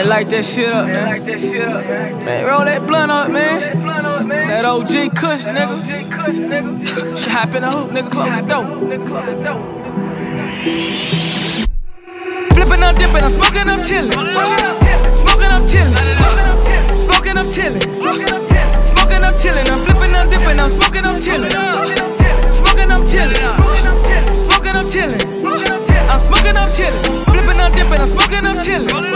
Man, light that shit up, man. Man, roll that blunt up, man. It's that OG Kush, nigga. Shit hop in the hoop, nigga. Close the door. Flipping, I'm dipping, I'm smoking, I'm chilling. Smoking, I'm chilling. Smoking, I'm chilling. Smoking, I'm chilling. I'm flipping, I'm dipping, I'm smoking, I'm chilling. Smoking, I'm chilling. Smoking, I'm chilling. I'm smoking, I'm chilling. Flipping, I'm dipping, I'm smoking, I'm chilling.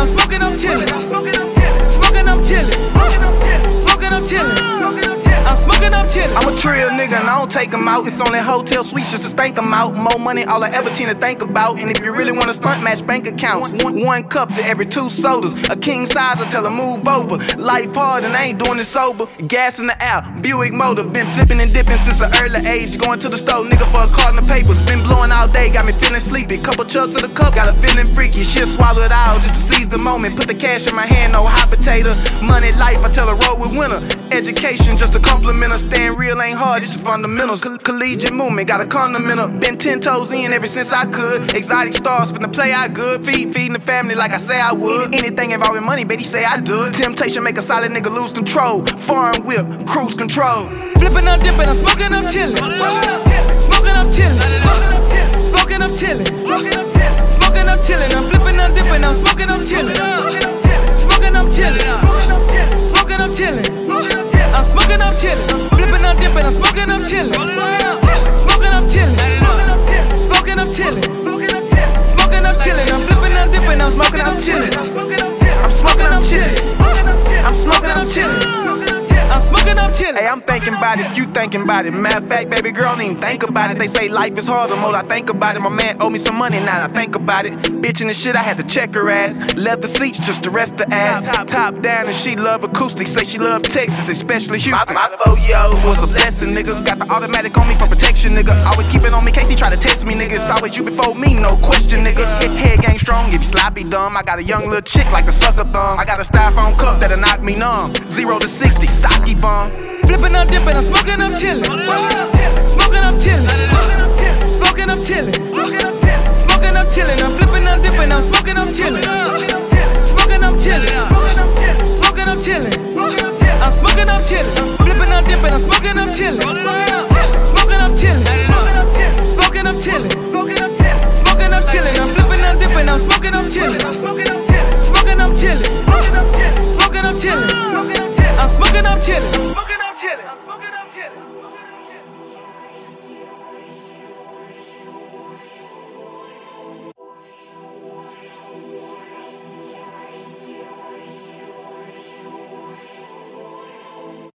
I'm smoking, I'm chilling. Smoking, I'm chilling. Trill nigga and I don't take them out. It's only hotel suites just to stank them out. More money, all I ever tend to think about. And if you really wanna stunt, match bank accounts. One cup to every two sodas. A king size, I tell her move over. Life hard and I ain't doing it sober. Gas in the air, Buick motor. Been flipping and dipping since an early age. Going to the store, nigga, for a carton of papers. Been blowing all day, got me feeling sleepy. Couple chugs of the cup, got a feeling freaky. Shit swallow it all just to seize the moment. Put the cash in my hand, no hot potato. Money, life, I tell her roll with winner. Education, just a compliment of staying real ain't hard, it's just fundamentals. Co- collegiate movement, got a condiment of been ten toes in ever since I could. Exotic stars finna play I good. Feed, feeding the family like I say I would. Anything involving money, baby, say I do. Temptation make a solid nigga lose control. Foreign whip, cruise control. Flipping, I'm dipping, I'm smoking, I'm chillin'. Smoking, I'm chillin'. Smoking, I'm chillin'. Smoking, I'm chillin'. I'm flipping, I'm dipping, I'm smoking, I'm chillin'. I'm chillin'. Flipping, I'm dipping, I'm smoking, I'm chillin'. Smoking, I'm chillin'. Smoking, I'm chillin'. Smoking, I'm chillin'. I'm flipping, I'm dipping, I'm Smoking, I'm chillin'. I'm smoking, I'm chillin'. I'm smoking, I'm chillin'. I'm smoking, I'm chillin'. Hey, I'm thinking about it, you thinking about it. Matter of fact, baby girl, don't even think about it. They say life is hard, the more I think about it. My man owe me some money now, I think about it. Bitch in the shit, I had to check her ass. Leather seats just to rest the ass. Top down, and she love acoustics. Say she love Texas, especially Houston. My, my yo was a blessing, nigga. Got the automatic on me for protection, nigga. Always keep it on me, case he try to test me, nigga. It's always you before me, no question, nigga. Head, head game strong, if you sloppy dumb. I got a young little chick like a sucker thumb. I got a styrofoam cup that'll knock me numb. Zero to 60, sake bomb. Flipping, I'm dipping, I'm smoking, I'm chillin'. Smoking, I'm chillin'. Smoking, I'm chillin'. Smoking, I'm chillin'. I'm flipping, I'm dipping, I'm smoking, I'm chillin'. Chillin'. I'm smoking, I'm chillin'. Flipping, I'm dipping, I'm smoking, I'm chillin'. Smoking, I'm chillin'. Smoking, I'm chillin'. Smoking, I'm chillin'. I'm flipping, I'm dipping, I'm smoking, I'm chillin'. Smoking, I'm chillin'. Smoking, I'm chillin'. I'm smoking, I'm chillin'.